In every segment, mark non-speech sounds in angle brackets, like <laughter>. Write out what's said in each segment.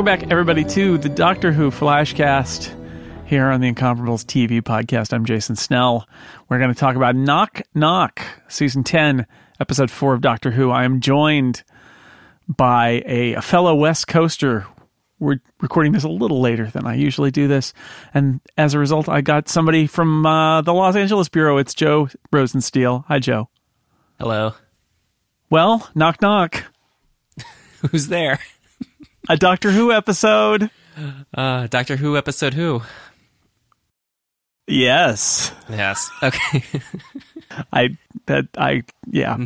Welcome back, everybody, to the Doctor Who Flashcast here on the Incomparables TV podcast. I'm Jason Snell. We're going to talk about Knock Knock, season 10, episode 4 of Doctor Who. I am joined by a, a fellow West Coaster. We're recording this a little later than I usually do this. And as a result, I got somebody from uh, the Los Angeles Bureau. It's Joe Rosensteel. Hi, Joe. Hello. Well, knock knock. <laughs> Who's there? A Doctor Who episode. Uh, Doctor Who episode who? Yes. Yes. Okay. <laughs> I that I yeah.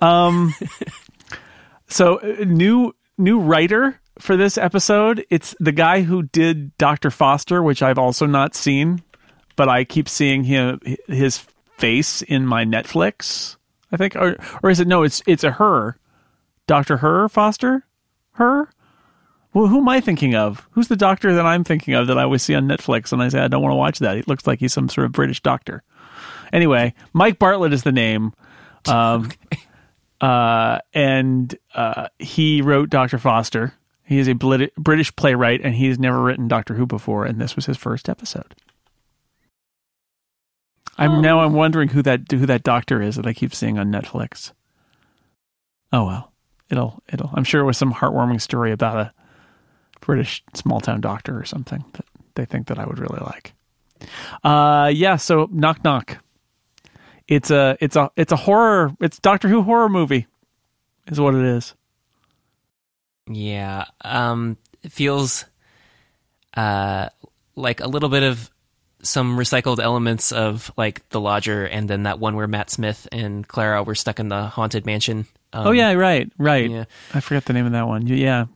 Um so uh, new new writer for this episode. It's the guy who did Dr. Foster, which I've also not seen, but I keep seeing him his face in my Netflix. I think or or is it no, it's it's a her. Dr. Her Foster? Her? Well, who am I thinking of? Who's the doctor that I'm thinking of that I always see on Netflix and I say I don't want to watch that. He looks like he's some sort of British doctor. Anyway, Mike Bartlett is the name. <laughs> Um, uh, and uh, he wrote Dr. Foster. He is a Blit- British playwright and he's never written Doctor Who before, and this was his first episode. I'm now I'm wondering who that who that doctor is that I keep seeing on Netflix. Oh well, it'll it'll. I'm sure it was some heartwarming story about a British small town doctor or something that they think that I would really like. Uh, yeah. So knock knock. It's a it's a it's a horror. It's Doctor Who horror movie, is what it is. yeah. Um, it feels uh like a little bit of some recycled elements of like The Lodger, and then that one where Matt Smith and Clara were stuck in the haunted mansion. Um, oh yeah, right, right. yeah. I forgot the name of that one. Yeah,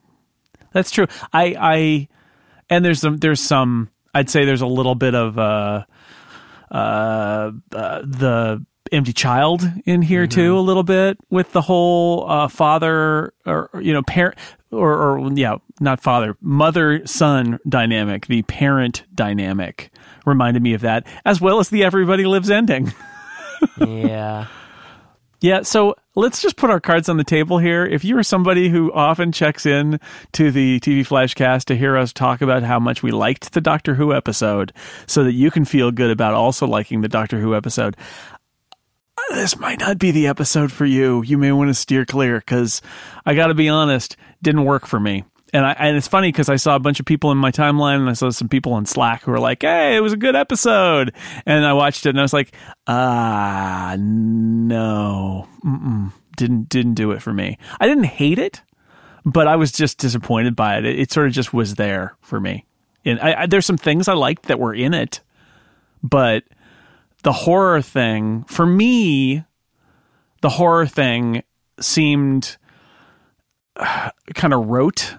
that's true. I I and there's some there's some. I'd say there's a little bit of uh uh, uh the empty child in here too a little bit with the whole uh father or you know parent or, or yeah not father mother son dynamic the parent dynamic reminded me of that as well as the everybody lives ending <laughs> yeah. Yeah, so let's just put our cards on the table here. If you are somebody who often checks in to the TV Flashcast to hear us talk about how much we liked the Doctor Who episode, so that you can feel good about also liking the Doctor Who episode, uh, this might not be the episode for you. You may want to steer clear because I got to be honest, didn't work for me. And I, and it's funny because I saw a bunch of people in my timeline and I saw some people on Slack who were like, "Hey, it was a good episode," and I watched it and I was like, "Ah, no, Mm-mm. didn't didn't do it for me." I didn't hate it, but I was just disappointed by it. It, it sort of just was there for me. And I, I, there's some things I liked that were in it, but the horror thing for me, the horror thing seemed kind of rote.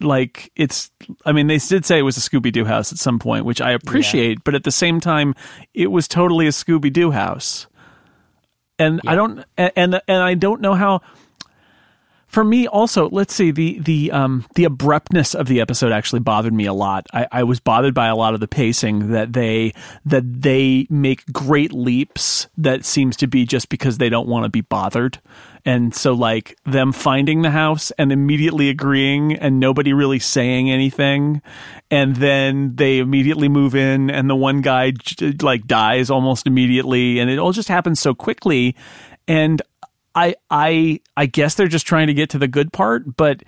Like it's, I mean, they did say it was a Scooby Doo house at some point, which I appreciate, but at the same time, it was totally a Scooby Doo house. And I don't, and and and I don't know how. For me, also, let's see the the um the abruptness of the episode actually bothered me a lot. I, I was bothered by a lot of the pacing that they that they make great leaps that seems to be just because they don't want to be bothered. And so, like them finding the house and immediately agreeing, and nobody really saying anything, and then they immediately move in, and the one guy like dies almost immediately, and it all just happens so quickly. And I I I guess they're just trying to get to the good part, but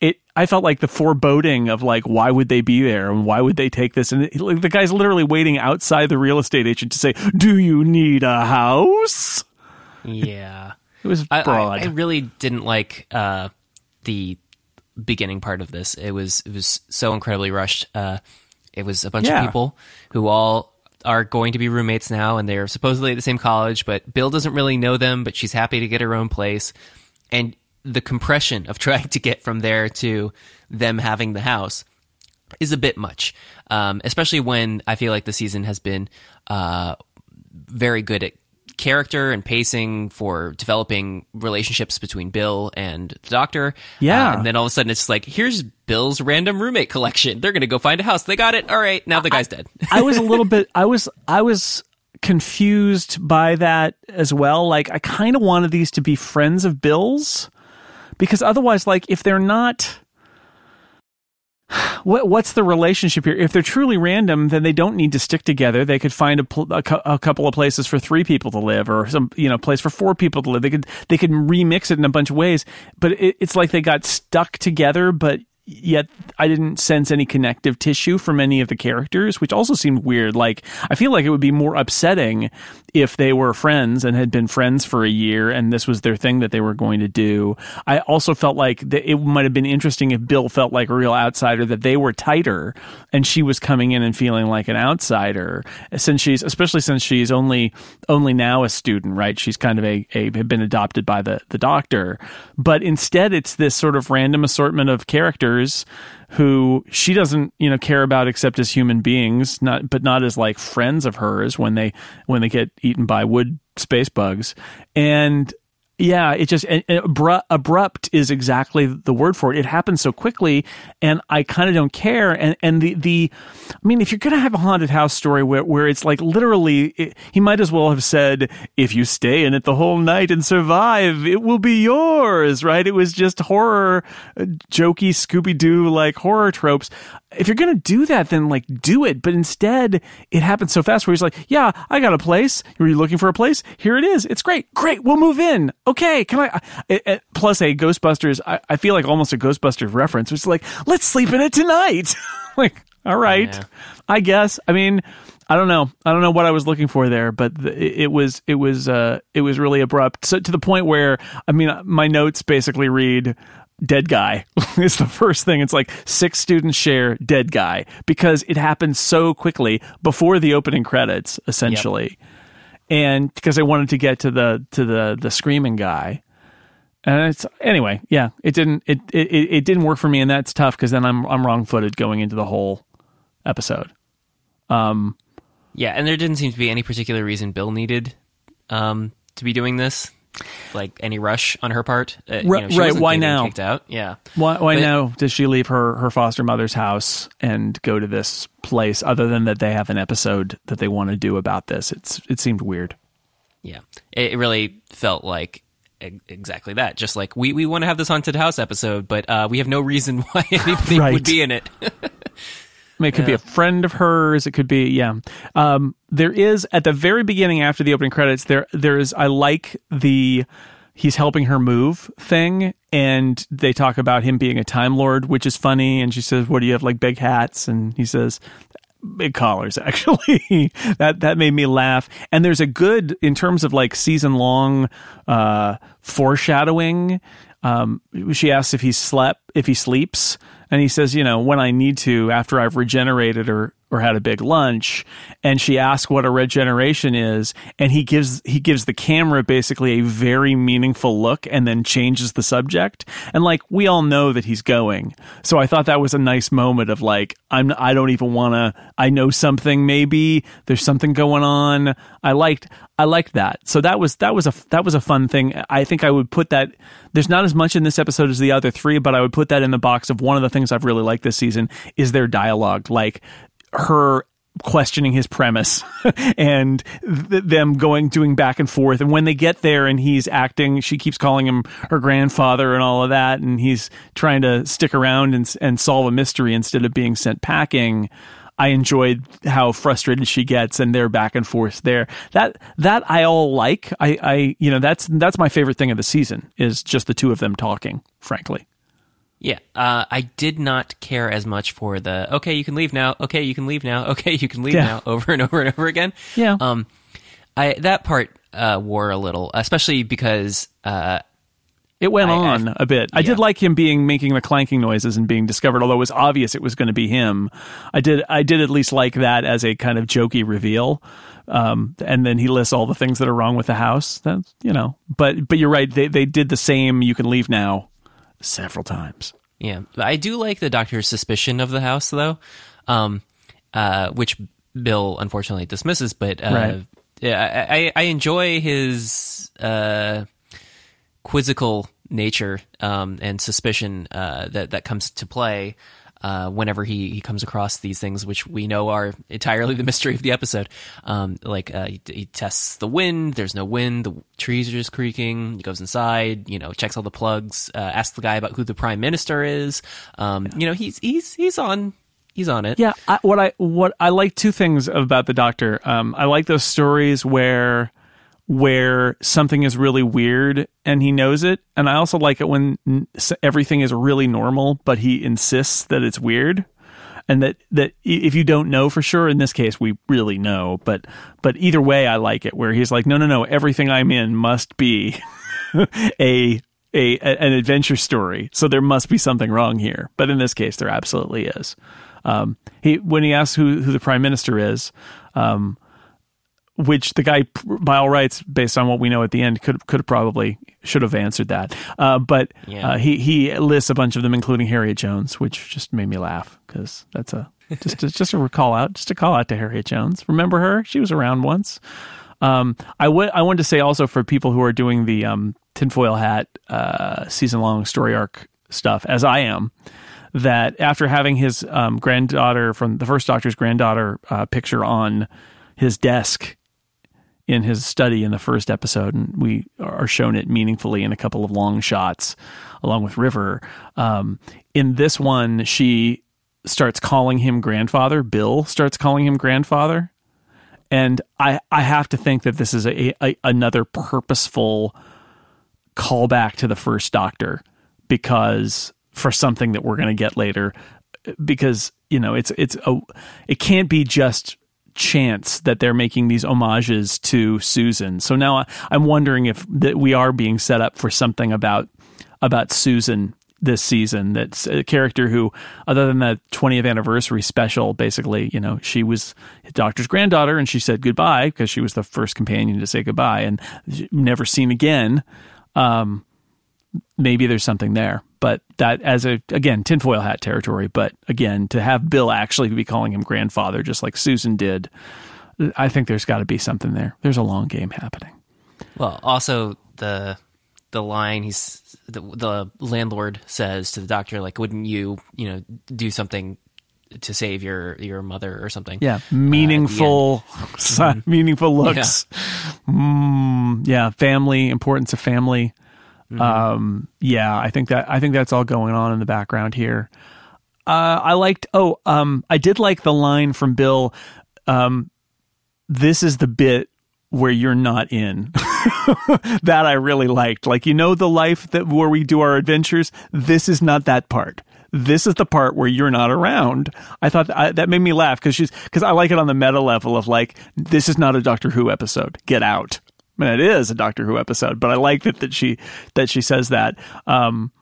it I felt like the foreboding of like why would they be there and why would they take this and it, like, the guy's literally waiting outside the real estate agent to say, "Do you need a house?" Yeah. It was I, broad. I, I really didn't like uh, the beginning part of this. It was it was so incredibly rushed. Uh, it was a bunch Yeah. of people who all are going to be roommates now, and they're supposedly at the same college. But Bill doesn't really know them, but she's happy to get her own place. And the compression of <laughs> trying to get from there to them having the house is a bit much, um, especially when I feel like the season has been uh, very good at character and pacing for developing relationships between Bill and the Doctor. Yeah. Uh, and then all of a sudden it's like, here's Bill's random roommate collection. They're going to go find a house. They got it. All right. Now the guy's dead. I was a little <laughs> bit I was I was confused by that as well. Like I kind of wanted these to be friends of Bill's because otherwise like if they're not what what's the relationship here? If they're truly random, then they don't need to stick together. They could find a, pl- a, cu- a, couple of places for three people to live, or some you know place for four people to live. They could they could remix it in a bunch of ways. But it, it's like they got stuck together, but yet I didn't sense any connective tissue from any of the characters, which also seemed weird. Like, I feel like it would be more upsetting if they were friends and had been friends for a year and this was their thing that they were going to do. I also felt like it might have been interesting if Bill felt like a real outsider, that they were tighter and she was coming in and feeling like an outsider since she's, especially since she's only, only now a student, right? She's kind of a, a been adopted by the, the doctor. But instead, it's this sort of random assortment of characters who she doesn't you know care about except as human beings not but not as like friends of hers when they when they get eaten by wood space bugs. And yeah, it just abrupt is exactly the word for it. It happens so quickly, and I kind of don't care. And and the the, I mean, if you're gonna have a haunted house story where where it's like literally, it, he might as well have said, "If you stay in it the whole night and survive, it will be yours." Right? It was just horror, uh, jokey Scooby Doo like horror tropes if you're to do that, then like do it. But instead, it happens so fast where he's like, yeah, I got a place. Were you looking for a place? Here it is. It's great. Great. We'll move in. Okay. Can I? It, it, plus a Ghostbusters, I, I, feel like almost a Ghostbusters reference. It's like, let's sleep in it tonight. <laughs> like, all right. Yeah. I guess. I mean, I don't know. I don't know what I was looking for there, but the, it was it was uh it was really abrupt. So to the point where I mean, my notes basically read dead guy <laughs> is the first thing. It's like six students share dead guy because it happens so quickly before the opening credits, essentially. Yep. And because I wanted to get to the to the the screaming guy. And it's anyway, yeah, it didn't it it, it didn't work for me and that's tough because then I'm I'm wrong footed going into the whole episode. Um yeah, and there didn't seem to be any particular reason Bill needed um to be doing this like any rush on her part. Uh, you know, right? Why now? Kicked out. Yeah. Why? Why but, now does she leave her her foster mother's house and go to this place? Other than that, they have an episode that they want to do about this. It's it seemed weird. Yeah, it really felt like exactly that. Just like we we want to have this haunted house episode, but uh, we have no reason <laughs> why anybody right. would be in it. <laughs> I mean, it could yeah. be a friend of hers. It could be, yeah. Um, there is at the very beginning after the opening credits. There, there is. I like the he's helping her move thing, and they talk about him being a time lord, which is funny. And she says, "What do you have? Like big hats?" And he says, big collars <laughs> actually that that made me laugh and there's a good in terms of like season long uh foreshadowing um she asks if he slept if he sleeps and he says, you know, when I need to, after I've regenerated or or had a big lunch and she asks what a regeneration is and he gives he gives the camera basically a very meaningful look and then changes the subject. And like we all know that he's going. So i thought that was a nice moment of like i'm i don't even want to i know something maybe. There's something going on. I liked i liked that. So that was that was a that was a fun thing. I think i would put that there's not as much in this episode as the other three but i would put that in the box of one of the things i've really liked this season is their dialogue. Like her questioning his premise <laughs> and th- them going doing back and forth and when they get there and he's acting she keeps calling him her grandfather and all of that and he's trying to stick around and and solve a mystery instead of being sent packing I enjoyed how frustrated she gets and their back and forth there. That that I all like. I, I you know that's that's my favorite thing of the season is just the two of them talking. Frankly. Yeah, uh, I did not care as much for the okay, you can leave now. Okay, you can leave now. <laughs> Okay, you can leave yeah. now. Over and over and over again. Yeah. Um, I that part uh, wore a little, especially because uh, it went I, on I, a bit. I did like him being making the clanking noises and being discovered, although it was obvious it was going to be him. I did I did at least like that as a kind of jokey reveal. Um, and then he lists all the things that are wrong with the house. That's you know, but but you're right. They they did the same. You can leave now several times. Yeah, I do like the doctor's suspicion of the house, though, um, uh, which Bill unfortunately dismisses. But uh, right. yeah, I, I enjoy his uh, quizzical nature um, and suspicion uh, that that comes to play. Uh, whenever he, he comes across these things, which we know are entirely the mystery of the episode. Um, like uh, he, he, tests the wind. There's no wind. The trees are just creaking. He goes inside. You know, checks all the plugs. Uh, asks the guy about who the prime minister is. Um, you know, he's he's he's on he's on it. Yeah. I, what I what I like two things about the Doctor. Um, I like those stories where where something is really weird and he knows it. And I also like it when everything is really normal, but he insists that it's weird. And that, that if you don't know for sure, in this case, we really know, but, but either way, I like it where he's like, no, no, no, everything I'm in must be <laughs> a, a, an adventure story. So there must be something wrong here. But in this case, there absolutely is. Um, he, when he asks who, who the prime minister is, um, which the guy, by all rights, based on what we know at the end, could could probably should have answered that. Uh, but yeah. uh, he he lists a bunch of them, including Harriet Jones, which just made me laugh because that's a just a, just a call out, just a call out to Harriet Jones. Remember her? She was around once. Um, I, w- I wanted to say also for people who are doing the um, tinfoil hat uh, season long story arc stuff, as I am, that after having his um, granddaughter from the first Doctor's granddaughter uh, picture on his desk in his study in the first episode, and we are shown it meaningfully in a couple of long shots along with River. Um, in this one, she starts calling him grandfather. Bill starts calling him grandfather. And I, I have to think that this is a, a another purposeful callback to the first Doctor because for something that we're going to get later because you know it's it's a it can't be just chance that they're making these homages to Susan. So now I'm wondering if that we are being set up for something about about Susan this season. That's a character who, other than the 20th anniversary special, basically, you know, she was doctor's granddaughter and she said goodbye because she was the first companion to say goodbye and never seen again. Um, maybe there's something there. But that, as a again, tinfoil hat territory. But again, to have Bill actually be calling him grandfather, just like Susan did, I think there's got to be something there. There's a long game happening. Well, also the the line he's the, the landlord says to the doctor, like, "Wouldn't you, you know, do something to save your your mother or something. Yeah, meaningful, uh, <laughs> meaningful looks. Yeah. Mm, yeah. family importance of family. Mm-hmm. Um, yeah, I think that I think that's all going on in the background here. Uh, I liked. Oh, um, I did like the line from Bill. Um, this is the bit where you're not in. <laughs> that I really liked. Like you know the life that where we do our adventures. This is not that part. This is the part where you're not around. I thought that, I, that made me laugh because she's because I like it on the meta level of like this is not a Doctor Who episode. Get out. I mean, it is a Doctor Who episode, but I like that that she that she says that. Um,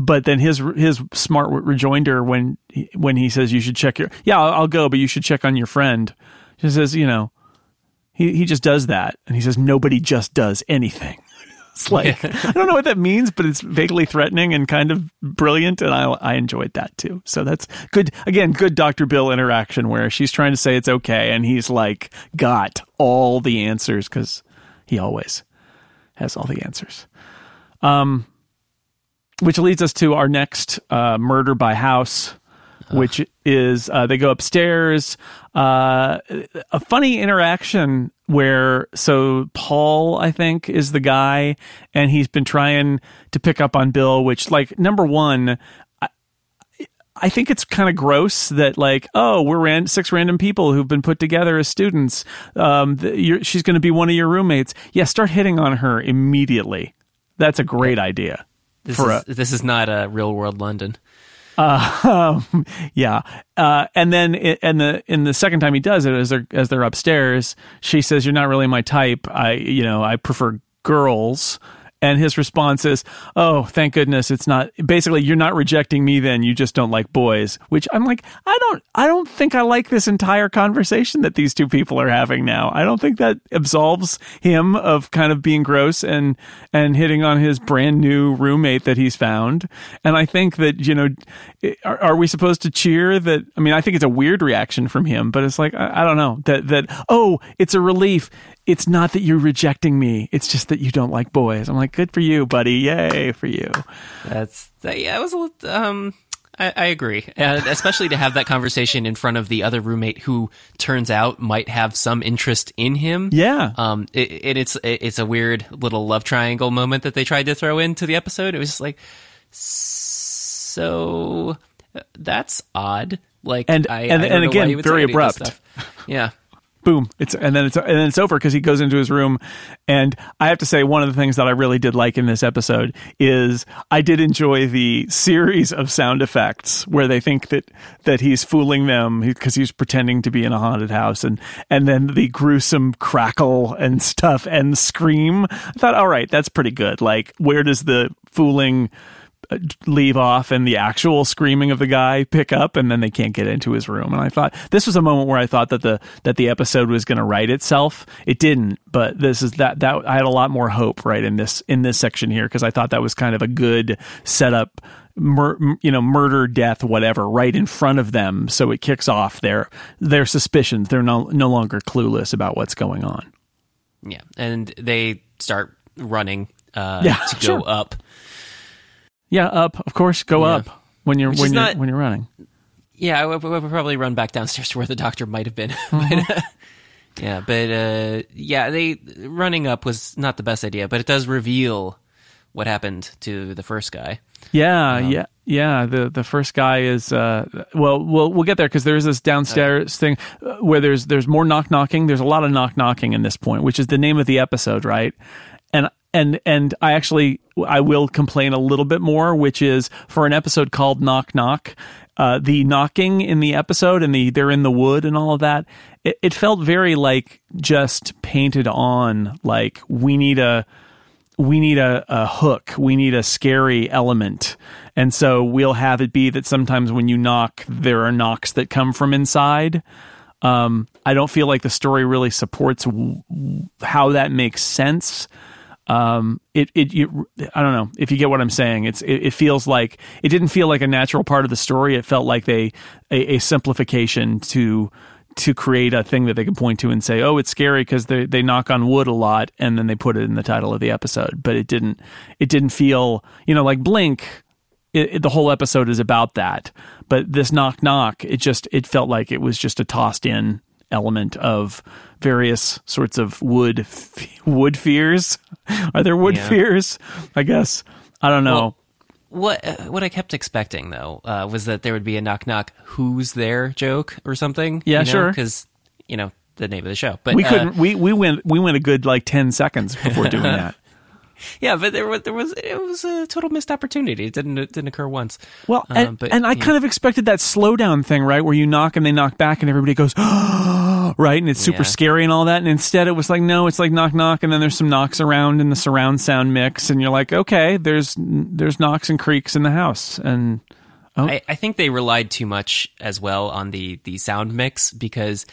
but then his his smart rejoinder when he, when he says you should check your yeah I'll, I'll go, but you should check on your friend. She says you know he he just does that, and he says nobody just does anything. <laughs> It's like I don't know what that means, but it's vaguely threatening and kind of brilliant, and I I enjoyed that too. So that's good. Again, good Doctor Bill interaction where she's trying to say it's okay, and he's like got all the answers because he always has all the answers. Um, which leads us to our next uh, murder by house, Ugh. which is uh, they go upstairs. Uh, a funny interaction where so Paul, I think, is the guy, and he's been trying to pick up on Bill. Which, like, number one, I think it's kind of gross that like, oh, we're ran- six random people who've been put together as students. Um, the, she's going to be one of your roommates. Yeah, start hitting on her immediately. That's a great idea. This is a, this is not a real world London. Uh, um, <laughs> yeah, uh, and then it, and the in the second time he does it, as they're as they're upstairs, she says, "You're not really my type. I you know I prefer girls." And his response is, "Oh, thank goodness it's not. Basically, you're not rejecting me. Then you just don't like boys." Which I'm like, I don't, I don't think I like this entire conversation that these two people are having now. I don't think that absolves him of kind of being gross and and hitting on his brand new roommate that he's found. And I think that you know, are, are we supposed to cheer that? I mean, I think it's a weird reaction from him, but it's like I, I don't know that that oh, it's a relief it's not that you're rejecting me. It's just that you don't like boys. I'm like, good for you, buddy. Yay for you. That's yeah. It was a little, um. I, I agree, and especially to have that conversation in front of the other roommate who turns out might have some interest in him. Yeah. Um. It, it, it's it, it's a weird little love triangle moment that they tried to throw into the episode. It was just like, so that's odd. Like, And- I, and- I don't and know again, why he would very say any of this abrupt. Yeah. Boom it's and then it's and then it's over because he goes into his room. And i have to say one of the things that i really did like in this episode is i did enjoy the series of sound effects where they think that that he's fooling them because he's pretending to be in a haunted house. And and then the gruesome crackle and stuff and scream. I thought all right that's pretty good. Like where does the fooling leave off and the actual screaming of the guy pick up and then they can't get into his room. And i thought this was a moment where i thought that the that the episode was going to write itself. It didn't but this is that that i had a lot more hope right in this in this section here because i thought that was kind of a good setup mur- you know murder death whatever right in front of them. So it kicks off their their suspicions. They're no, no longer clueless about what's going on. Yeah, and they start running uh, Yeah, to go sure. up. Yeah up of course go Yeah. up when you're Which when you're not- when you're running Yeah, I would, I would probably run back downstairs to <laughs> where the doctor might have been. <laughs> Mm-hmm. but, uh, yeah, but uh, yeah, they running up was not the best idea, but it does reveal what happened to the first guy. Yeah, yeah, yeah. The the first guy is uh, well, we'll we'll get there because there's this downstairs thing uh, where there's there's more knock knocking. There's a lot of knock knocking in this point, which is the name of the episode, right? And and and I actually I will complain a little bit more, which is for an episode called Knock Knock. Uh, the knocking in the episode and the they're in the wood and all of that, it, it felt very like just painted on. Like we need a we need a, a hook. We need a scary element. And so we'll have it be that sometimes when you knock, there are knocks that come from inside. Um, I don't feel like the story really supports w- how that makes sense. Um, it, it, you, I don't know if you get what I'm saying. It's, it, it feels like, it didn't feel like a natural part of the story. It felt like they, a, a simplification to, to create a thing that they can point to and say, "Oh, it's scary because they they knock on wood a lot," and then they put it in the title of the episode. But it didn't it didn't feel you know like Blink. It, it- the whole episode is about that, but this knock knock, it just it felt like it was just a tossed in element of various sorts of wood f- <laughs> wood fears. Are there wood Yeah. fears? I guess I don't know. Well, What uh, what I kept expecting though uh, was that there would be a knock knock who's there joke or something. Yeah, sure. because you know the name of the show. But we uh, couldn't. We we went we went a good like ten seconds before doing <laughs> that. Yeah, but there was there was it was a total missed opportunity. It didn't it didn't occur once. Well, Uh, and, but, and I yeah. kind of expected that slowdown thing, right? Where you knock and they knock back and everybody goes, <gasps> right? And it's super Yeah. scary and all that. And instead it was like, no, it's like knock, knock. And then there's some knocks around in the surround sound mix. And you're like, okay, there's, there's knocks and creaks in the house. And I, I think they relied too much as well on the the sound mix because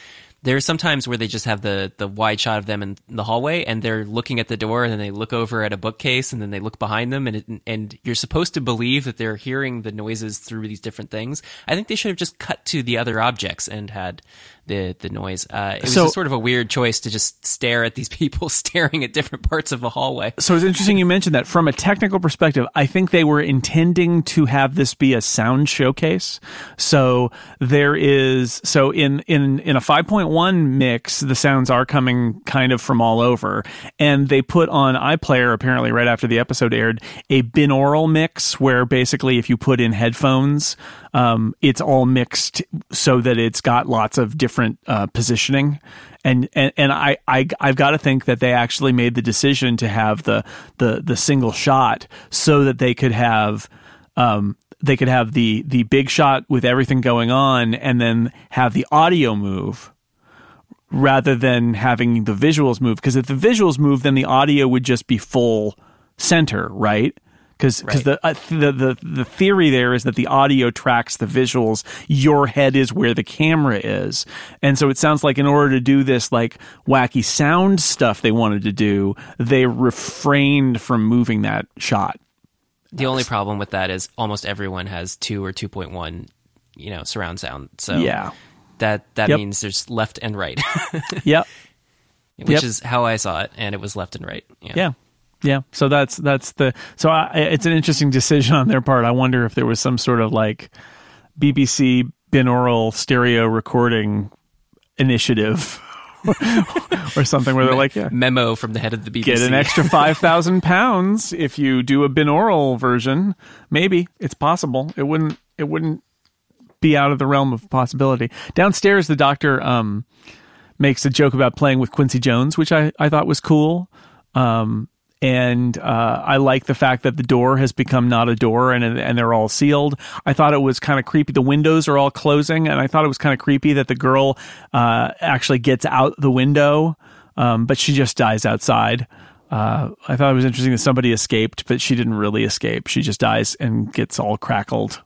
there's sometimes where they just have the the wide shot of them in the hallway and they're looking at the door and then they look over at a bookcase and then they look behind them and it, and you're supposed to believe that they're hearing the noises through these different things. I think they should have just cut to the other objects and had the the noise. Uh, it was So- just sort of a weird choice to just stare at these <laughs> people <laughs> staring at different parts of the hallway. So it's interesting you mentioned that. From a technical perspective, I think they were intending to have this be a sound showcase. So there is so in in in a 5.1 mix, the sounds are coming kind of from all over, and they put on iPlayer apparently right after the episode aired a binaural mix where basically if you put in headphones, um, it's all mixed so that it's got lots of different uh, positioning. And and, and I, I I've got to think that they actually made the decision to have the the the single shot so that they could have um they could have the the big shot with everything going on and then have the audio move rather than having the visuals move. Because if the visuals move then the audio would just be full center right because Right. the, uh, the the the theory there is that the audio tracks the visuals your head is where the camera is and so it sounds like in order to do this like wacky sound stuff they wanted to do they refrained from moving that shot The only problem with that is almost everyone has two or two point one, you know, surround sound. So yeah that that Yep. means there's left and right, <laughs> yep which Yep. is how I saw it, and it was left and right. Yeah. Yeah. Yeah. So that's that's the so I, it's an interesting decision on their part. I wonder if there was some sort of like BBC binaural stereo recording initiative <laughs> or something where they're like, yeah, Memo from the head of the BBC. get an extra 5,000 <laughs> pounds if you do a binaural version. Maybe it's possible. It wouldn't, it wouldn't be out of the realm of possibility. Downstairs, the doctor, um, makes a joke about playing with Quincy Jones, which I, I thought was cool. Um, and uh, I like the fact that the door has become not a door and and they're all sealed. I thought it was kind of creepy. The windows are all closing, and I thought it was kind of creepy that the girl uh, actually gets out the window, um, but she just dies outside. Uh, I thought it was interesting that somebody escaped, but she didn't really escape. She just dies and gets all crackled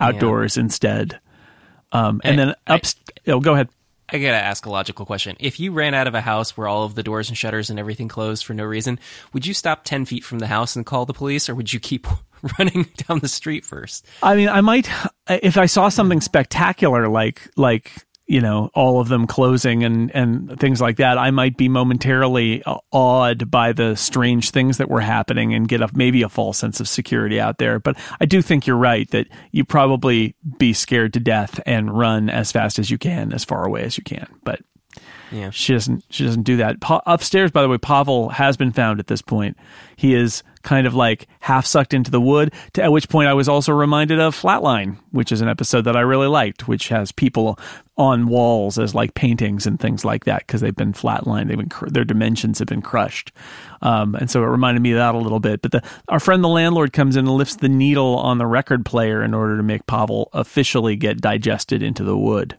outdoors instead. Um, and I- then up. oh, go ahead. I gotta ask a logical question. If you ran out of a house where all of the doors and shutters and everything closed for no reason, would you stop 10 feet from the house and call the police, or would you keep <laughs> running down the street first? I mean, I might if I saw something spectacular like like you know all of them closing and and things like that. I might be momentarily uh, awed by the strange things that were happening and get a maybe a false sense of security out there. But I do think you're right that you probably be scared to death and run as fast as you can, as far away as you can. But Yeah. she doesn't she doesn't do that. Pa- upstairs, by the way, Pavel has been found at this point. He is kind of like half sucked into the wood. To, at which point, I was also reminded of Flatline, which is an episode that I really liked, which has people on walls as like paintings and things like that because they've been flatlined. They've been cr- their dimensions have been crushed, um, and so it reminded me of that a little bit. But the, our friend the landlord comes in and lifts the needle on the record player in order to make Pavel officially get digested into the wood.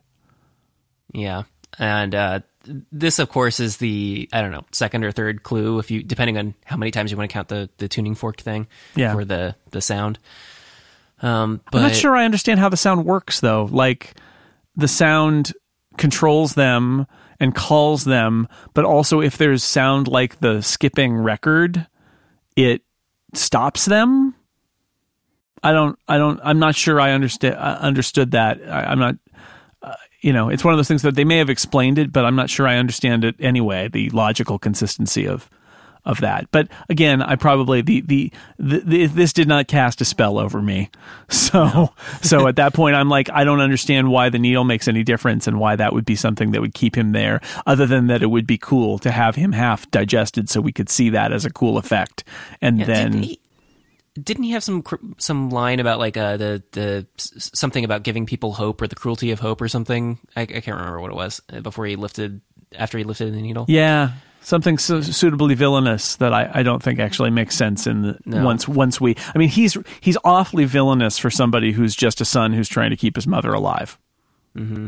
Yeah. And uh, this, of course, is the, I don't know, second or third clue, if you, depending on how many times you want to count the, the tuning fork thing Yeah. for the, the sound. Um, but I'm not sure I understand how the sound works though. Like the sound controls them and calls them, but also if there's sound like the skipping record, it stops them. I don't. I don't. I'm not sure. I understand. I understood that. I, I'm not. You know, it's one of those things that they may have explained it, but I'm not sure I understand it anyway. The logical consistency of of that. But again, I probably the the, the, the this did not cast a spell over me. <laughs> So so at that point, I'm like, I don't understand why the needle makes any difference and why that would be something that would keep him there, other than that it would be cool to have him half digested, so we could see that as a cool effect. And Yeah, then didn't he, didn't he have some some line about like uh, the the something about giving people hope or the cruelty of hope or something? I, I can't remember what it was uh, before he lifted after he lifted the needle. Yeah, something su- suitably villainous that I, I don't think actually makes sense in the No. once once we. I mean, he's he's awfully villainous for somebody who's just a son who's trying to keep his mother alive. Mm-hmm.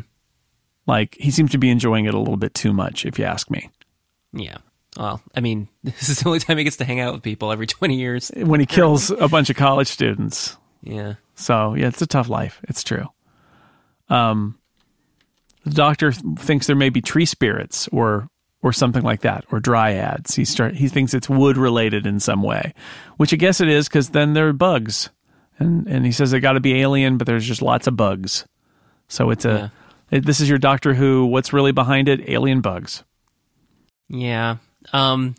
Like he seems to be enjoying it a little bit too much, if you ask me. Yeah. Well, I mean, <laughs> this is the only time he gets to hang out with people every twenty years. When he kills a bunch of college students, Yeah. so yeah, it's a tough life. It's true. Um, the doctor th- thinks there may be tree spirits or or something like that, or dryads. He start he thinks it's wood related in some way, which I guess it is because then there are bugs, and and he says they got to be alien, but there's just lots of bugs. So it's a it- this is your Doctor Who. What's really behind it? Alien bugs. Yeah. Um,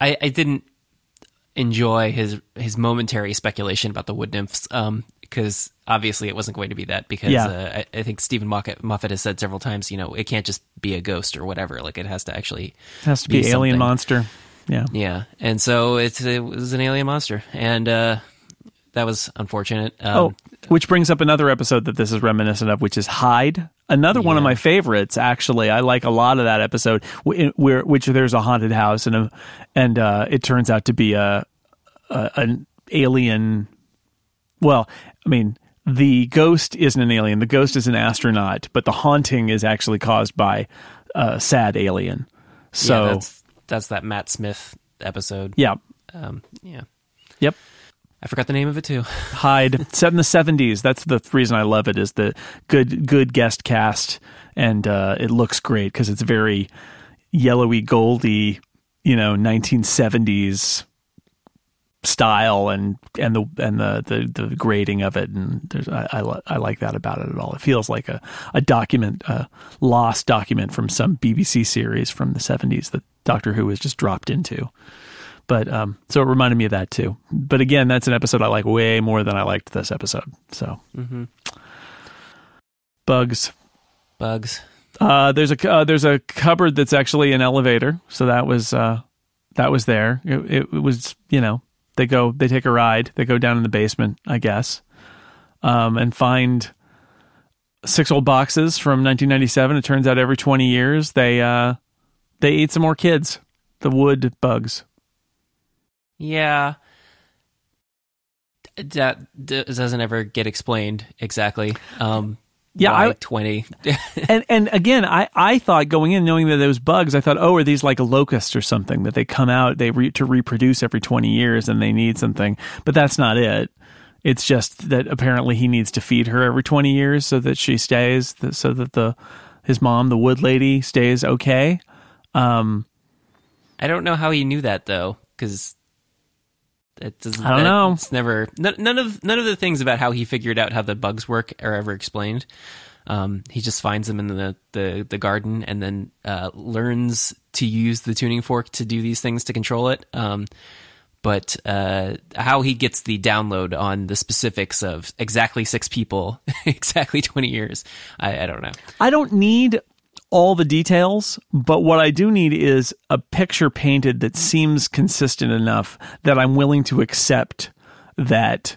I I didn't enjoy his his momentary speculation about the wood nymphs. Um, because obviously it wasn't going to be that because Yeah. uh, I, I think Steven Moffat, Moffat has said several times, you know, it can't just be a ghost or whatever. Like it has to actually It has to be, Be alien monster. Yeah. Yeah, and so it's it was an alien monster, and uh, that was unfortunate. Um, Oh, which brings up another episode that this is reminiscent of, which is Hide. Another one of my favorites, actually. I like a lot of that episode, where which there's a haunted house and a, and uh, it turns out to be a, a an alien. Well, I mean, the ghost isn't an alien. The ghost is an astronaut, but the haunting is actually caused by a sad alien. So yeah, that's that's that Matt Smith episode. yeah, um, yeah. yep. I forgot the name of it too. Hide set in the 70s. That's the reason I love it is the good good guest cast and uh, it looks great because it's very yellowy goldy, you know, 1970s style and and the and the the, the grading of it and there's I I, I like that about it at all. It feels like a a document a lost document from some BBC series from the 70s that Doctor Who has just dropped into. But um, so it reminded me of that too. But again, that's an episode I like way more than I liked this episode. So bugs. Bugs. Uh, there's a uh, there's a cupboard that's actually an elevator, so that was uh, that was there. It, it, it, was you know they go they take a ride, they go down in the basement, I guess, um, and find six old boxes from 1997. It turns out every 20 years they uh, they eat some more kids, the wood bugs. Yeah, that doesn't ever get explained exactly. Um, yeah, I, twenty. <laughs> and and again, I I thought going in knowing that those bugs, I thought, oh, are these like locusts or something that they come out they re, to reproduce every twenty years and they need something, but that's not it. It's just that apparently he needs to feed her every twenty years so that she stays, so that the his mom, the wood lady, stays okay. Um, I don't know how he knew that though, because it doesn't. I don't know. It's never none of none of the things about how he figured out how the bugs work are ever explained. Um, he just finds them in the the, the garden and then uh, learns to use the tuning fork to do these things to control it. Um, but uh, how he gets the download on the specifics of exactly six people, <laughs> exactly twenty years, I, I don't know. I don't need all the details, but what I do need is a picture painted that seems consistent enough that I'm willing to accept that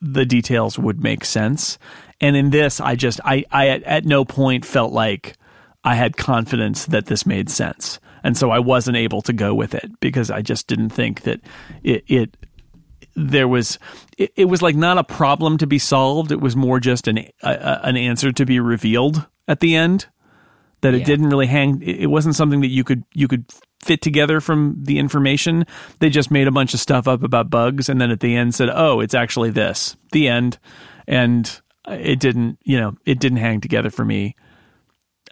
the details would make sense. And in this, I just, I, I at, at no point felt like I had confidence that this made sense. And so I wasn't able to go with it because I just didn't think that it, it there was it, it, was like not a problem to be solved it was more just an a, an answer to be revealed at the end that it yeah. didn't really hang it wasn't something that you could you could fit together from the information. They just made a bunch of stuff up about bugs and then at the end said oh it's actually this. The end. And it didn't you know it didn't hang together for me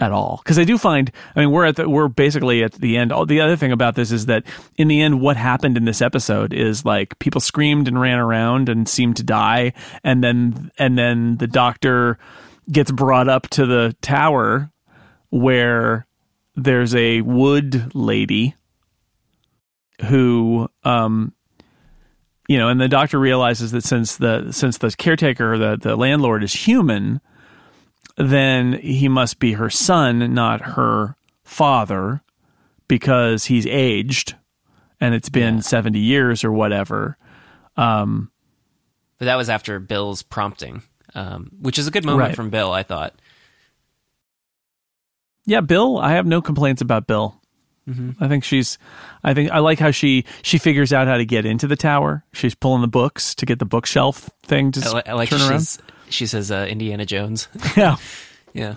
at all. Because i do find i mean we're at the we're basically at the end. All the other thing about this is that in the end what happened in this episode is like people screamed and ran around and seemed to die and then and then the doctor gets brought up to the tower where there's a wood lady who um you know and the doctor realizes that since the since the caretaker the the landlord is human then he must be her son not her father because he's aged and it's been yeah. 70 years or whatever um but that was after Bill's prompting um which is a good moment right. from Bill I thought yeah, Bill. I have no complaints about Bill. Mm-hmm. I think she's. I think I like how she she figures out how to get into the tower. She's pulling the books to get the bookshelf thing to I, I like turn around. She says uh, Indiana Jones. <laughs> <laughs> yeah, yeah,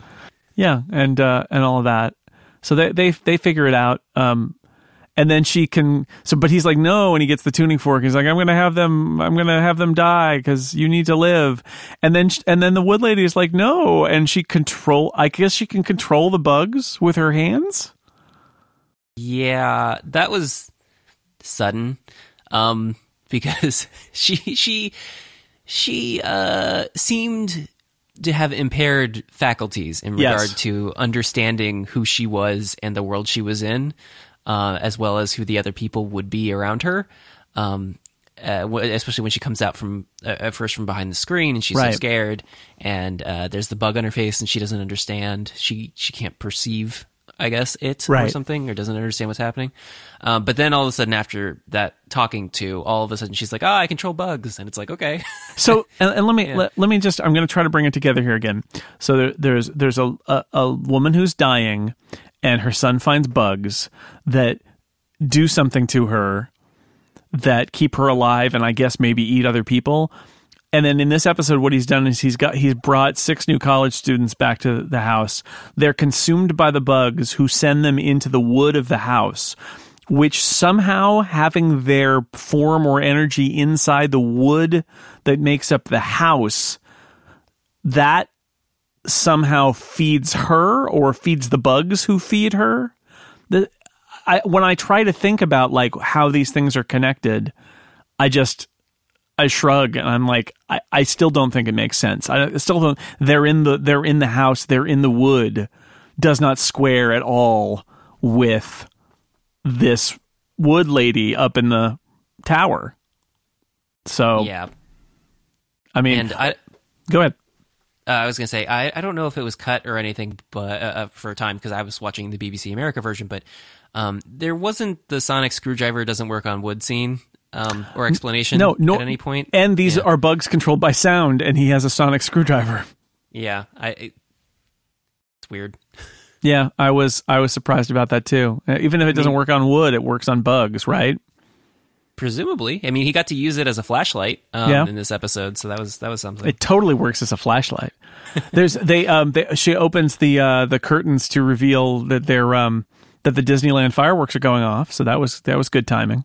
yeah, and uh, and all of that. So they they they figure it out. Um, and then she can so but he's like no and he gets the tuning fork. He's like i'm gonna have them i'm gonna have them die because you need to live. And then and then the wood lady is like no. And she control i guess she can control the bugs with her hands? Yeah that was sudden um <laughs> because she she she uh seemed to have impaired faculties in regard yes. to understanding who she was and the world she was in uh, as well as who the other people would be around her. Um, uh, especially when she comes out from uh, at first from behind the screen and she's right. so scared, and uh, there's the bug on her face and she doesn't understand. She she can't perceive, I guess, it right. or something, or doesn't understand what's happening. Um, but then all of a sudden, after that talking to, all of a sudden she's like, "Ah, oh, I control bugs," and it's like, okay. <laughs> so and, and, let me yeah. let, let me just I'm going to try to bring it together here again. So there, there's there's a, a a woman who's dying, and her son finds bugs that do something to her that keep her alive and I guess maybe eat other people. And then in this episode, what he's done is he's got he's brought six new college students back to the house. They're consumed by the bugs who send them into the wood of the house, which somehow having their form or energy inside the wood that makes up the house, that somehow feeds her or feeds the bugs who feed her. The, I, when I try to think about like how these things are connected, I just I shrug and I'm like, I, I still don't think it makes sense. I still don't. They're in the they're in the house. They're in the wood. Does not square at all with this wood lady up in the tower. So yeah, I mean, and I go ahead. Uh, I was gonna say I, I don't know if it was cut or anything, but uh, uh for a time because I was watching the BBC America version, but um, there wasn't the sonic screwdriver doesn't work on wood scene um, or explanation no, no, at any point. And these Yeah. are bugs controlled by sound, and he has a sonic screwdriver. Yeah, I. It, it's weird. Yeah, I was I was surprised about that too. Uh, Even if it doesn't work on wood, it works on bugs, right? Presumably, I mean, he got to use it as a flashlight um, Yeah. in this episode, so that was that was something. It totally works as a flashlight. There's they um they, she opens the uh the curtains to reveal that they're um that the Disneyland fireworks are going off. So that was that was good timing.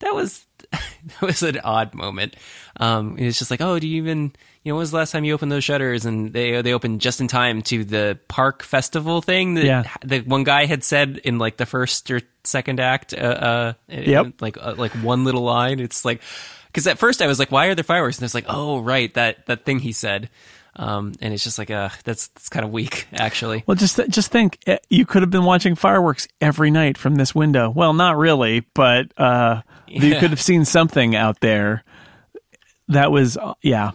that was <laughs> that was an odd moment. Um, it's just like, oh, do you even you know when was the last time you opened those shutters? And they they opened just in time to the park festival thing that Yeah. the one guy had said in like the first or second act. Uh, uh Yep. like uh, like one little line. It's like because at first I was like, why are there fireworks? And it's like, oh, right, that that thing he said. Um, and it's just like, uh, that's that's kind of weak, <laughs> actually. Well, just just think, eh, you could have been watching fireworks every night from this window. Well, not really, but uh, you could have seen something out there. That was, uh, yeah.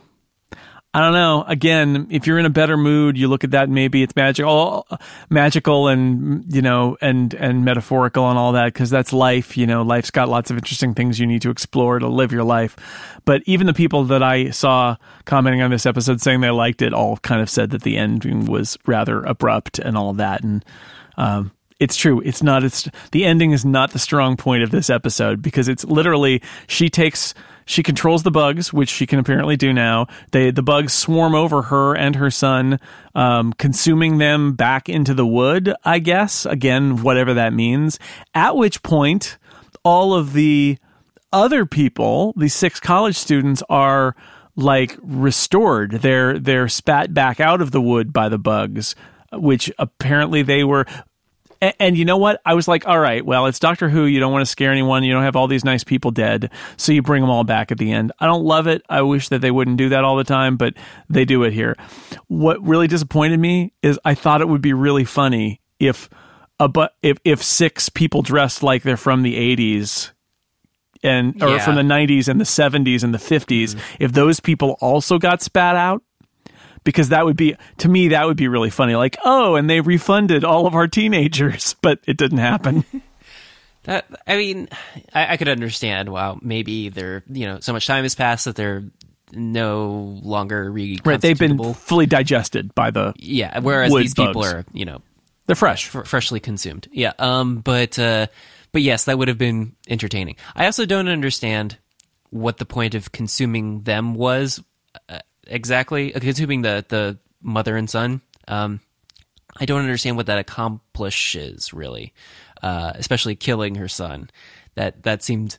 I don't know. Again, if you're in a better mood, you look at that. Maybe it's magical, magical, and you know, and and metaphorical and all that, because that's life. You know, life's got lots of interesting things you need to explore to live your life. But even the people that I saw commenting on this episode saying they liked it, all kind of said that the ending was rather abrupt and all that. And um, it's true. It's not. It's the ending is not the strong point of this episode because it's literally she takes she controls the bugs, which she can apparently do now. They the bugs swarm over her and her son, um, consuming them back into the wood. I guess again, whatever that means. At which point, all of the other people, these six college students, are like restored. They're they're spat back out of the wood by the bugs, which apparently they were. And, and you know what? I was like, all right, well, it's Doctor Who. You don't want to scare anyone. You don't have all these nice people dead, so you bring them all back at the end. I don't love it. I wish that they wouldn't do that all the time, but they do it here. What really disappointed me is I thought it would be really funny if a but if if six people dressed like they're from the '80s and or Yeah. from the 90s and the 70s and the 50s mm-hmm. if those people also got spat out because that would be to me that would be really funny like oh and they refunded all of our teenagers <laughs> but it didn't happen <laughs> That I mean, I, I could understand. Wow, maybe they're you know so much time has passed that they're no longer right they've been fully digested by the yeah. Whereas these people are you know they're fresh fr- freshly consumed. Yeah. Um. But uh. But yes, that would have been entertaining. I also don't understand what the point of consuming them was uh, exactly. Consuming the the mother and son. Um. I don't understand what that accomplishes really, uh, especially killing her son. That that seemed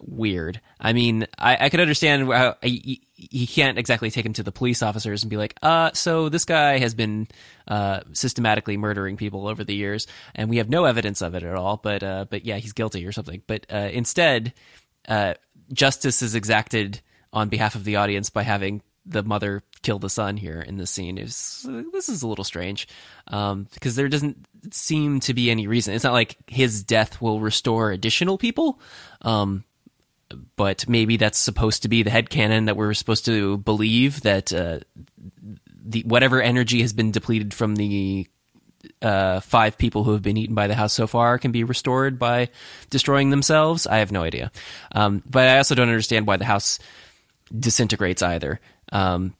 weird. I mean, I, I could understand how he, he can't exactly take him to the police officers and be like, uh, so this guy has been uh, systematically murdering people over the years, and we have no evidence of it at all. But uh, but yeah, he's guilty or something. But uh, instead, uh, justice is exacted on behalf of the audience by having the mother kill the son here in this scene is this is a little strange um, because there doesn't seem to be any reason. It's not like his death will restore additional people, um, but maybe that's supposed to be the head headcanon that we're supposed to believe that uh, the whatever energy has been depleted from the uh, five people who have been eaten by the house so far can be restored by destroying themselves. I have no idea, um, but I also don't understand why the house disintegrates either. Um,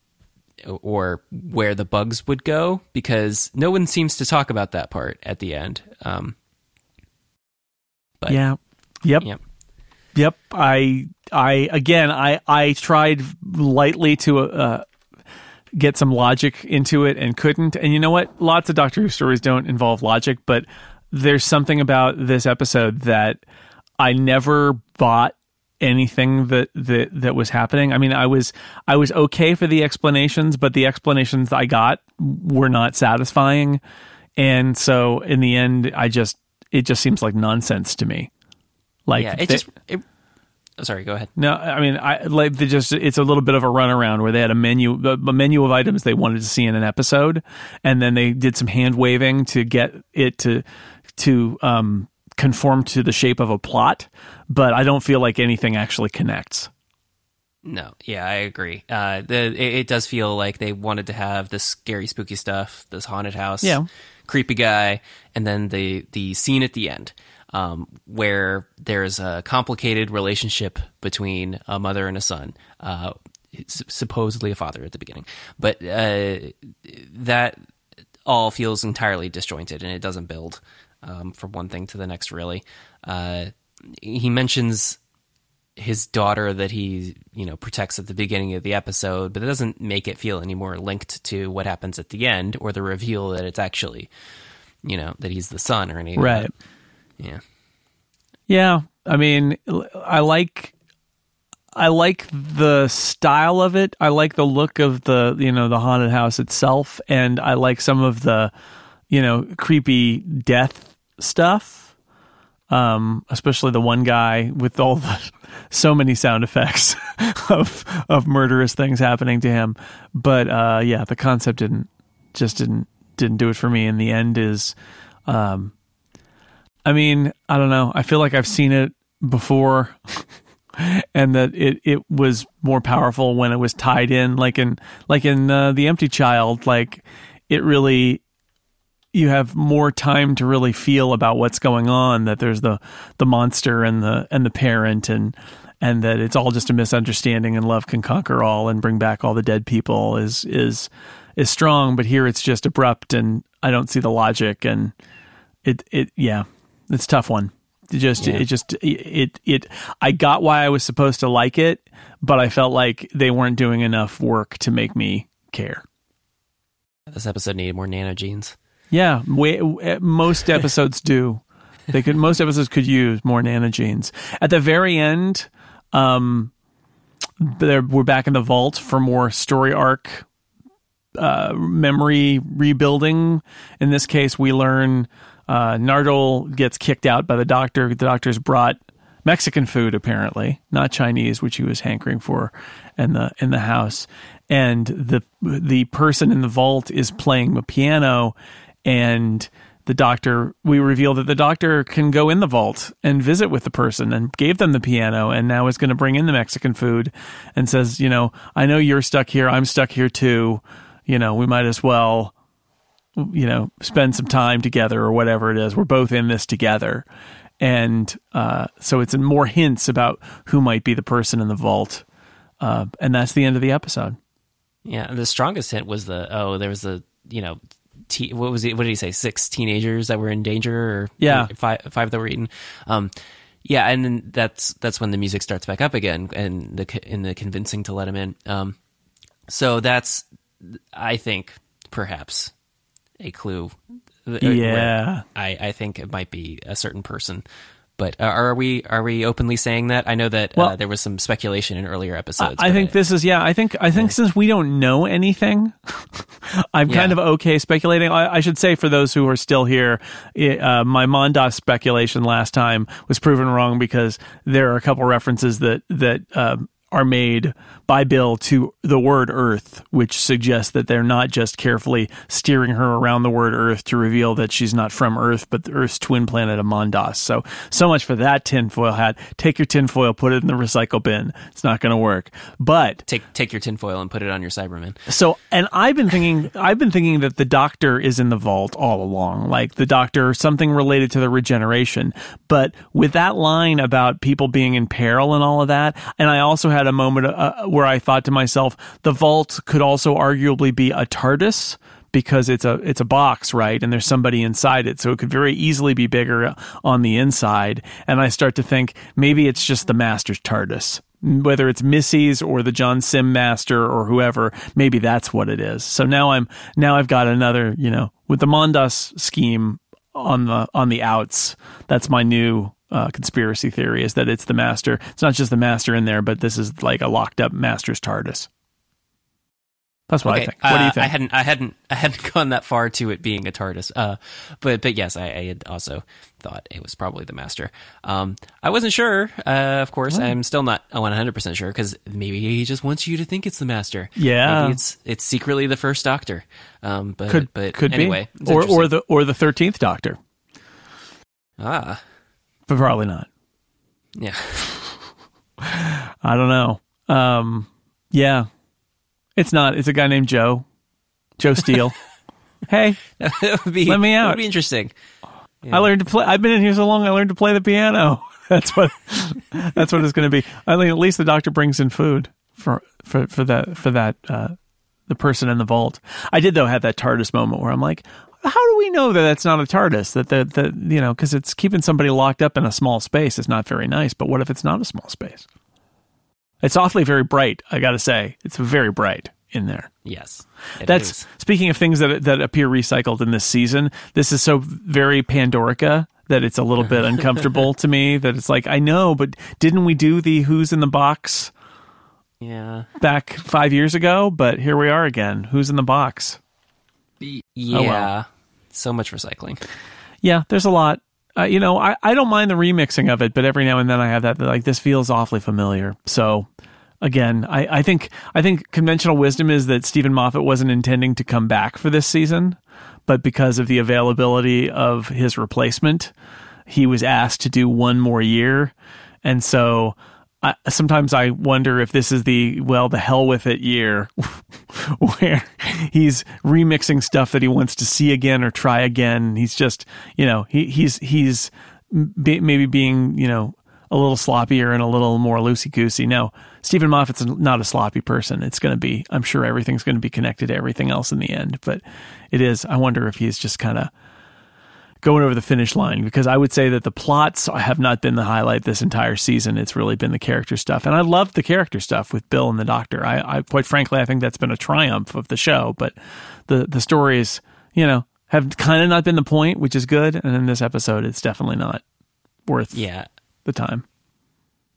or where the bugs would go because no one seems to talk about that part at the end. Um, but yeah yep yeah. Yep. I I again I I tried lightly to uh, get some logic into it and couldn't. And you know what? Lots of Doctor Who stories don't involve logic, but there's something about this episode that I never bought anything that that that was happening. I mean, I was I was okay for the explanations, but the explanations I got were not satisfying. And so in the end, I just it just seems like nonsense to me. Like yeah, it they- just. It, oh, sorry, go ahead. no, I mean, I like they just it's a little bit of a runaround where they had a menu, a a menu of items they wanted to see in an episode, and then they did some hand waving to get it to to um, conform to the shape of a plot. But I don't feel like anything actually connects. No, yeah, I agree. Uh, the it, it does feel like they wanted to have this scary, spooky stuff, this haunted house, Yeah. creepy guy, and then the the scene at the end um, where there's a complicated relationship between a mother and a son, uh, s- supposedly a father at the beginning, but uh, that all feels entirely disjointed and it doesn't build um, from one thing to the next. Really, uh, he mentions his daughter that he you know protects at the beginning of the episode, but it doesn't make it feel any more linked to what happens at the end or the reveal that it's actually you know that he's the son or anything. Right. Yeah. Yeah, I mean, I like I like the style of it. I like the look of the you know the haunted house itself, and I like some of the you know creepy death stuff. Um, especially the one guy with all the <laughs> so many sound effects <laughs> of of murderous things happening to him. But uh, yeah, the concept didn't just didn't didn't do it for me. And the end is um, I mean, I don't know. I feel like I've seen it before <laughs> and that it, it was more powerful when it was tied in like in like in uh, The Empty Child like it really you have more time to really feel about what's going on that there's the the monster and the and the parent and and that it's all just a misunderstanding and love can conquer all and bring back all the dead people is is is strong but here it's just abrupt and I don't see the logic and it it yeah it's a tough one it just Yeah. it just it it I got why I was supposed to like it but I felt like they weren't doing enough work to make me care This episode needed more nanogenes. Yeah way, most <laughs> episodes do they could most episodes could use more nanogenes at the very end um there, we're back in the vault for more story arc uh, memory rebuilding. In this case, we learn uh, Nardole gets kicked out by the doctor. The doctor's brought Mexican food, apparently, not Chinese, which he was hankering for in the in the house. And the the person in the vault is playing the piano, and the doctor we reveal that the doctor can go in the vault and visit with the person and gave them the piano and now is going to bring in the Mexican food and says, you know, I know you're stuck here, I'm stuck here too. You know, we might as well you know, spend some time together or whatever it is. We're both in this together. And uh, so it's more hints about who might be the person in the vault. Uh, and that's the end of the episode. Yeah, the strongest hint was the oh, there was the you know, te- what was it? What did he say? Six teenagers that were in danger, or Yeah. five five that were eaten. Um, yeah, and then that's that's when the music starts back up again, and the in the convincing to let him in. Um, so that's I think perhaps a clue. uh, Yeah. I, I think it might be a certain person. But uh, are we are we openly saying that? I know that uh, Well- there was some speculation in earlier episodes. I think this is yeah. I think I think since we don't know anything, <laughs> I'm kind of okay speculating. I, I should say for those who are still here, it, uh, my Mondas speculation last time was proven wrong because there are a couple references that that um, are made by Bill to the word Earth, which suggests that they're not just carefully steering her around the word Earth to reveal that she's not from Earth, but the Earth's twin planet of Mondas. So, so much for that tinfoil hat. Take your tinfoil, put it in the recycle bin. It's not going to work. But take take your tinfoil and put it on your Cyberman. so, and I've been thinking, I've been thinking that the doctor is in the vault all along, like the doctor, something related to the regeneration. But with that line about people being in peril and all of that, and I also had a moment uh, where I thought to myself, the vault could also arguably be a TARDIS because it's a it's a box, right? And there's somebody inside it, so it could very easily be bigger on the inside. And I start to think maybe it's just the master's TARDIS whether it's Missy's or the John Simm Master or whoever, maybe that's what it is. So now I'm now I've got another, you know, with the Mondas scheme on the on the outs. That's my new uh, conspiracy theory is that it's the master. It's not just the master in there, but this is like a locked up master's TARDIS. That's what I think. What do you uh, think? I hadn't, I hadn't, I hadn't <laughs> gone that far to it being a TARDIS. Uh, but, but yes, I, I had also thought it was probably the Master. Um, I wasn't sure. Uh, of course, I'm still not 100 percent sure because maybe he just wants you to think it's the Master. Yeah. maybe it's it's secretly the First Doctor. Um, but could but could anyway, be or or the or the thirteenth Doctor, ah but probably not. yeah. I don't know. Um, yeah, it's not. It's a guy named Joe, Joe Steele. <laughs> hey, be, Let me out. would be interesting. I learned to play. I've been in here so long. I learned to play the piano. <laughs> That's what. that's what it's going to be. I mean, at least the doctor brings in food for for for that for that uh, the person in the vault. I did though have that TARDIS moment where I'm like, how do we know that that's not a TARDIS? That the the you know because it's keeping somebody locked up in a small space is not very nice. But what if it's not a small space? It's awfully very bright. I got to say, it's very bright in there. Yes. That's is. speaking of things that that appear recycled in this season. This is so very Pandorica that it's a little bit <laughs> uncomfortable to me. That it's like I know, but didn't we do the Who's in the Box Yeah. back five years ago? But here we are again. Who's in the box? Yeah. So much recycling. Yeah, there's a lot. Uh, you know, I, I don't mind the remixing of it, but every now and then I have that, that like this feels awfully familiar. So again, I, I think I think conventional wisdom is that Steven Moffat wasn't intending to come back for this season, but because of the availability of his replacement, he was asked to do one more year, and so. I, sometimes I wonder if this is the well, the hell with it year, <laughs> where he's remixing stuff that he wants to see again or try again. He's just, you know, he, he's he's be, maybe being, you know, a little sloppier and a little more loosey goosey. No, Steven Moffat's not a sloppy person. It's going to be, I'm sure everything's going to be connected to everything else in the end. But it is, I wonder if he's just kind of going over the finish line because I would say that the plots have not been the highlight this entire season. It's really been the character stuff. And I love the character stuff with Bill and the doctor. I, I quite frankly, I think that's been a triumph of the show. But the, the stories, you know, have kind of not been the point, which is good. And in this episode, it's definitely not worth Yeah. the time.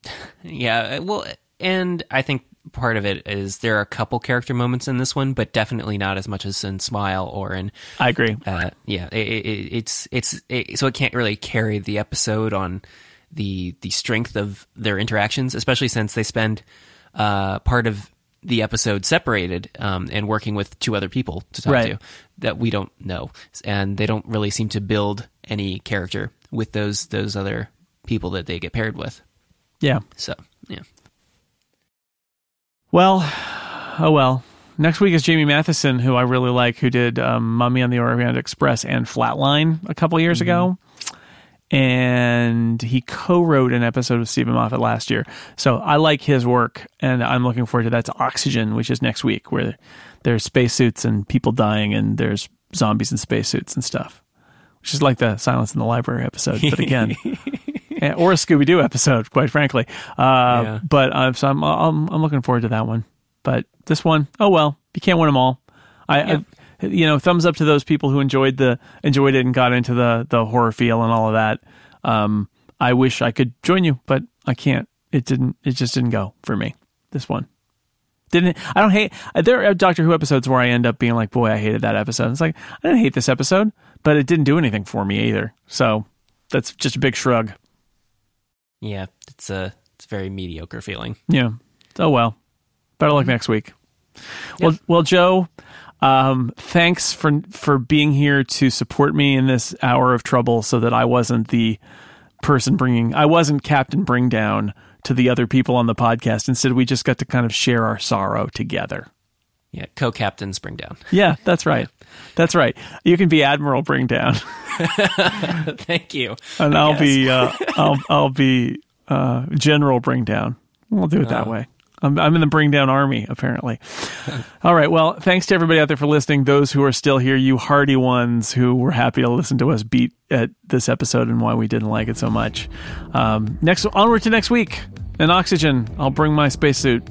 <laughs> Yeah. Well, and I think part of it is there are a couple character moments in this one, but definitely not as much as in Smile or in I agree. uh, yeah, it, it, it's it's it, so it can't really carry the episode on the the strength of their interactions, especially since they spend uh, part of the episode separated um, and working with two other people to talk Right. to that we don't know, and they don't really seem to build any character with those those other people that they get paired with. Yeah. So yeah, Well, oh well. Next week is Jamie Mathieson, who I really like, who did um, Mummy on the Orient Express and Flatline a couple years ago. And he co-wrote an episode with Steven Moffat last year. So I like his work, and I'm looking forward to that. That's Oxygen, which is next week, where there's spacesuits and people dying, and there's zombies in spacesuits and stuff. Which is like the Silence in the Library episode, but again, <laughs> <laughs> or a Scooby Doo episode, quite frankly. Uh, Yeah. But uh, so I'm, I'm I'm looking forward to that one. But this one, oh well, you can't win them all. I, I you know, thumbs up to those people who enjoyed the enjoyed it and got into the the horror feel and all of that. Um, I wish I could join you, but I can't. It didn't. It just didn't go for me. This one didn't. I don't hate. There are Doctor Who episodes where I end up being like, boy, I hated that episode. It's like I didn't hate this episode, but it didn't do anything for me either. So that's just a big shrug. Yeah, it's a it's a very mediocre feeling. Yeah. Oh well. Better luck next week. Well, well, Joe, um, thanks for for being here to support me in this hour of trouble, so that I wasn't the person bringing, I wasn't Captain Bring Down to the other people on the podcast. Instead, we just got to kind of share our sorrow together. Yeah, co-captain bring Down. Yeah, that's right. That's right. You can be Admiral Bring Down, <laughs> <laughs> Thank you. and I'll be uh, I'll I'll be uh, General Bring Down. We'll do it that way. I'm, I'm in the Bring Down Army, apparently. <laughs> All right. Well, thanks to everybody out there for listening. Those who are still here, you hardy ones who were happy to listen to us beat at this episode and why we didn't like it so much. Um, next, onward to next week. And oxygen. I'll bring my spacesuit.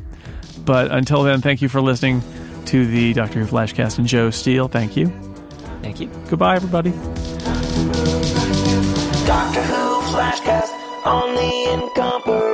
But until then, thank you for listening to the Doctor Who Flashcast and Joe Steele. Thank you. Thank you. Goodbye, everybody. Doctor Who Flashcast on the incomparable.